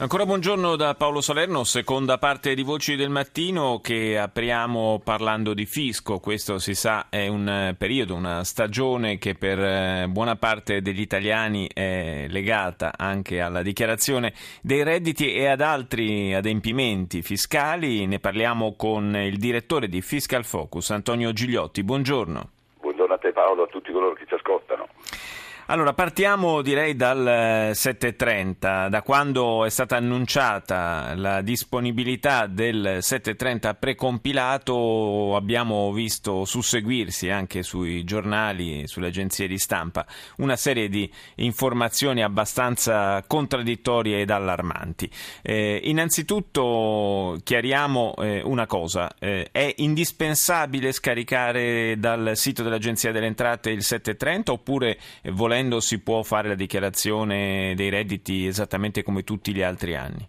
Ancora buongiorno da Paolo Salerno, seconda parte di Voci del Mattino che apriamo parlando di fisco. Questo si sa è un periodo, una stagione che per eh, buona parte degli italiani è legata anche alla dichiarazione dei redditi e ad altri adempimenti fiscali. Ne parliamo con il direttore di Fiscal Focus, Antonio Gigliotti. Buongiorno. Buongiorno a te Paolo, a tutti coloro che ci ascoltano. Allora, partiamo direi dal 7.30, eh, da quando è stata annunciata la disponibilità del 7.30 precompilato abbiamo visto susseguirsi anche sui giornali, sulle agenzie di stampa, una serie di informazioni abbastanza contraddittorie ed allarmanti. Eh, innanzitutto chiariamo eh, una cosa, eh, è indispensabile scaricare dal sito dell'Agenzia delle Entrate il 7.30 oppure volendo volendo si può fare la dichiarazione dei redditi esattamente come tutti gli altri anni?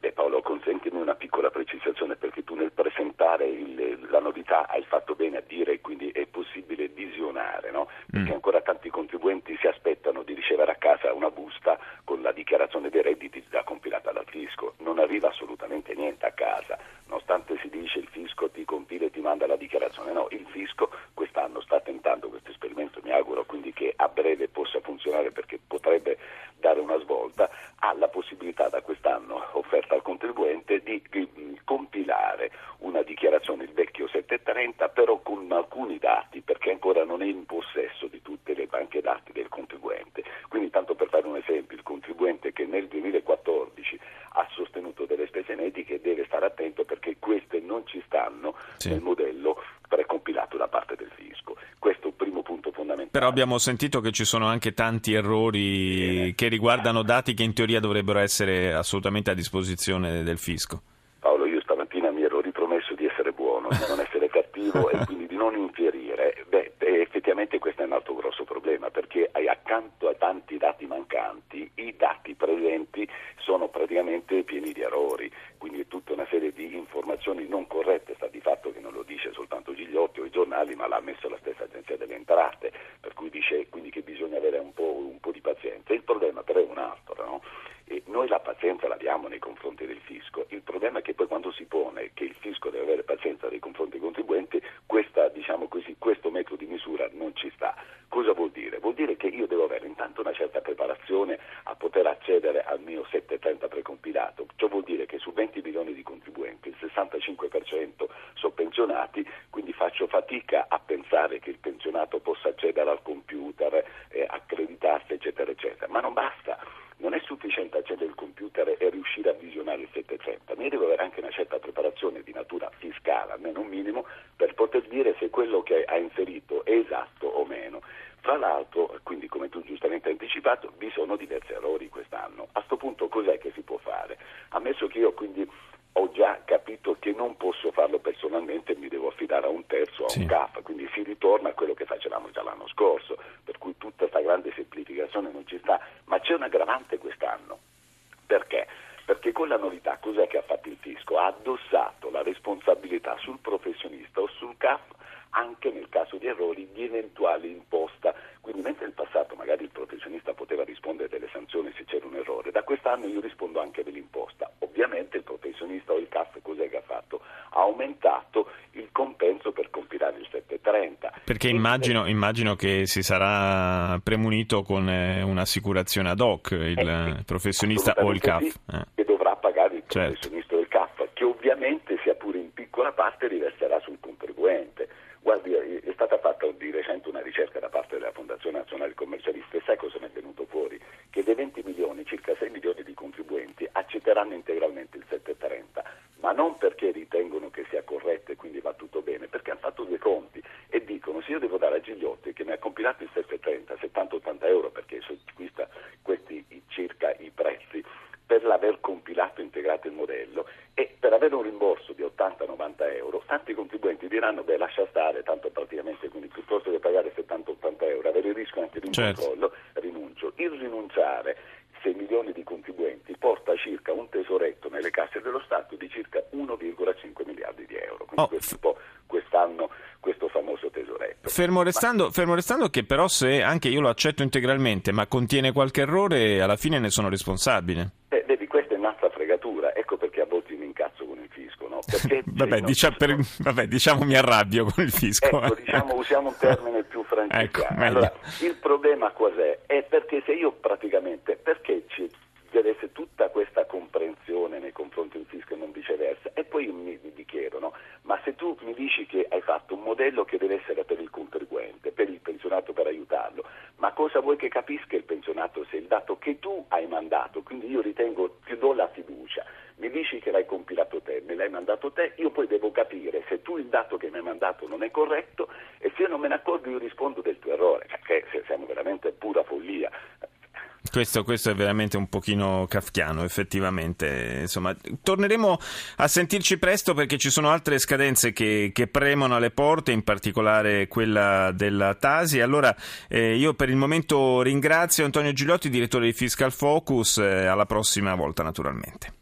Beh Paolo, consentimi una piccola precisazione perché tu nel presentare il, la novità hai fatto bene a dire quindi è possibile visionare, no? Perché mm. ancora tanti contribuenti si aspettano di ricevere a casa una busta con la dichiarazione dei redditi già compilata dal fisco. Non arriva assolutamente niente a casa, nonostante si dice il fisco ti compila e ti manda la dichiarazione. No, il fisco quest'anno sta tentando questo esperimento, mi auguro quindi che a breve possa funzionare perché potrebbe dare una svolta, ha la possibilità da quest'anno offerta al contribuente di, di compilare una dichiarazione, il vecchio 730, però con alcuni dati perché ancora non è in possesso di tutte le banche dati del contribuente. Quindi tanto per fare un esempio, il contribuente che nel 2014 ha sostenuto delle spese mediche deve stare attento perché queste non ci stanno sì. nel modello precompilato da parte del fisco. Questo è un primo punto fondamentale. Però abbiamo sentito che ci sono anche tanti errori che riguardano dati che in teoria dovrebbero essere assolutamente a disposizione del fisco. Paolo, io stamattina mi ero ripromesso di essere buono, di non essere cattivo e quindi di non infierire. Beh, effettivamente questo è un altro grosso problema perché accanto a tanti dati mancanti, i dati presenti sono praticamente pieni di errori, quindi è tutta una serie di informazioni non corrette, sta di fatto che non lo dice soltanto Gigliotti o i giornali, ma l'ha messo la stessa Agenzia delle Entrate, dice quindi che bisogna avere un po', un po di pazienza. Il problema però è un altro, no? Noi la pazienza l'abbiamo nei confronti del fisco, il problema è che poi quando si pone che il fisco deve avere pazienza nei confronti dei contribuenti, questa, diciamo così, questo metodo di misura non ci sta. Cosa vuol dire? Vuol dire che io devo avere intanto una certa preparazione a poter accedere al mio 730 precompilato, ciò vuol dire che su 20 milioni di contribuenti il 65% sono pensionati, quindi faccio fatica a pensare che il pensionato possa accedere al computer, eh, accreditarsi eccetera eccetera, ma non basta non è sufficiente accedere al computer e riuscire a visionare il 730, ma io devo avere anche una certa preparazione di natura fiscale, almeno un minimo, per poter dire se quello che ha inserito è esatto o meno. Fra l'altro, quindi come tu giustamente hai anticipato, vi sono diversi errori quest'anno. A questo punto cos'è che si può fare? Ammesso che io quindi ho già capito che non posso farlo personalmente, mi devo affidare a un terzo, a un sì. CAF, quindi si ritorna a quello che facevamo già l'anno scorso, per cui tutta questa grande semplificazione non ci sta, ma c'è un aggravante quest'anno. Con la novità cos'è che ha fatto il fisco? Ha addossato la responsabilità sul professionista o sul CAF anche nel caso di errori di eventuale imposta. Quindi mentre nel passato magari il professionista poteva rispondere delle sanzioni se c'era un errore, da quest'anno io rispondo anche dell'imposta. Ovviamente il professionista o il CAF cos'è che ha fatto? Ha aumentato il compenso per compilare il 730. Perché immagino, immagino che si sarà premunito con eh, un'assicurazione ad hoc il eh, professionista o il CAF. Sì, eh. Che dovrà pagare il certo. professionista il CAF, che ovviamente sia pure in piccola parte riverserà sul contribuente. Guardi, è stata fatta di recente una ricerca da parte della Fondazione Nazionale Commercialista e sai cosa ne è venuto fuori? Che dei 20 milioni, circa 6 milioni di contribuenti accetteranno integralmente il 730, ma non perché ritengono che sia corretto e quindi va tutto bene, perché hanno fatto due conti e dicono se io devo dare a Gigliotti che mi ha compilato il 730, 70-80 euro perché acquista questi circa i prezzi, per l'aver compilato e integrato il modello e per avere un rimborso di 80-90 euro, tanti contribuenti diranno beh lascia stare, tanto praticamente quindi piuttosto che pagare 70-80 euro, avere il rischio anche di un certo. controllo, rinuncio. Il rinunciare 6 milioni di contribuenti porta circa un tesoretto nelle casse dello Stato di circa 1,5 miliardi di euro. Quindi oh. questo è un po' quest'anno questo famoso tesoretto. Fermo restando, ma... fermo restando, che però se anche io lo accetto integralmente, ma contiene qualche errore, alla fine ne sono responsabile. Eh, vedi, questa è un'altra fregatura, ecco perché a volte mi incazzo con no? vabbè, dicia, per, vabbè, diciamo mi arrabbio con il fisco. Ecco, diciamo, usiamo un termine più francese. ecco, allora, il problema cos'è? È perché se io praticamente, perché ci deve essere tutta questa comprensione nei confronti del fisco e non viceversa. E poi mi, mi chiedo, no? ma se tu mi dici che hai fatto un modello che deve essere per il contribuente, per il pensionato per aiutarlo, ma cosa vuoi che capisca il pensionato? Se il dato che tu hai mandato, quindi io ritengo, ti do la fiducia, mi dici che l'hai compilato te, me l'hai mandato te, io poi devo capire se tu il dato che mi hai mandato non è corretto e se io non me ne accorgo io rispondo del tuo errore, cioè, che siamo veramente pura follia. Questo, questo, è veramente un pochino kafkiano, effettivamente. Insomma, torneremo a sentirci presto perché ci sono altre scadenze che, che premono alle porte, in particolare quella della Tasi. Allora, eh, io per il momento ringrazio Antonio Gigliotti, direttore di Fiscal Focus. Eh, alla prossima volta, naturalmente.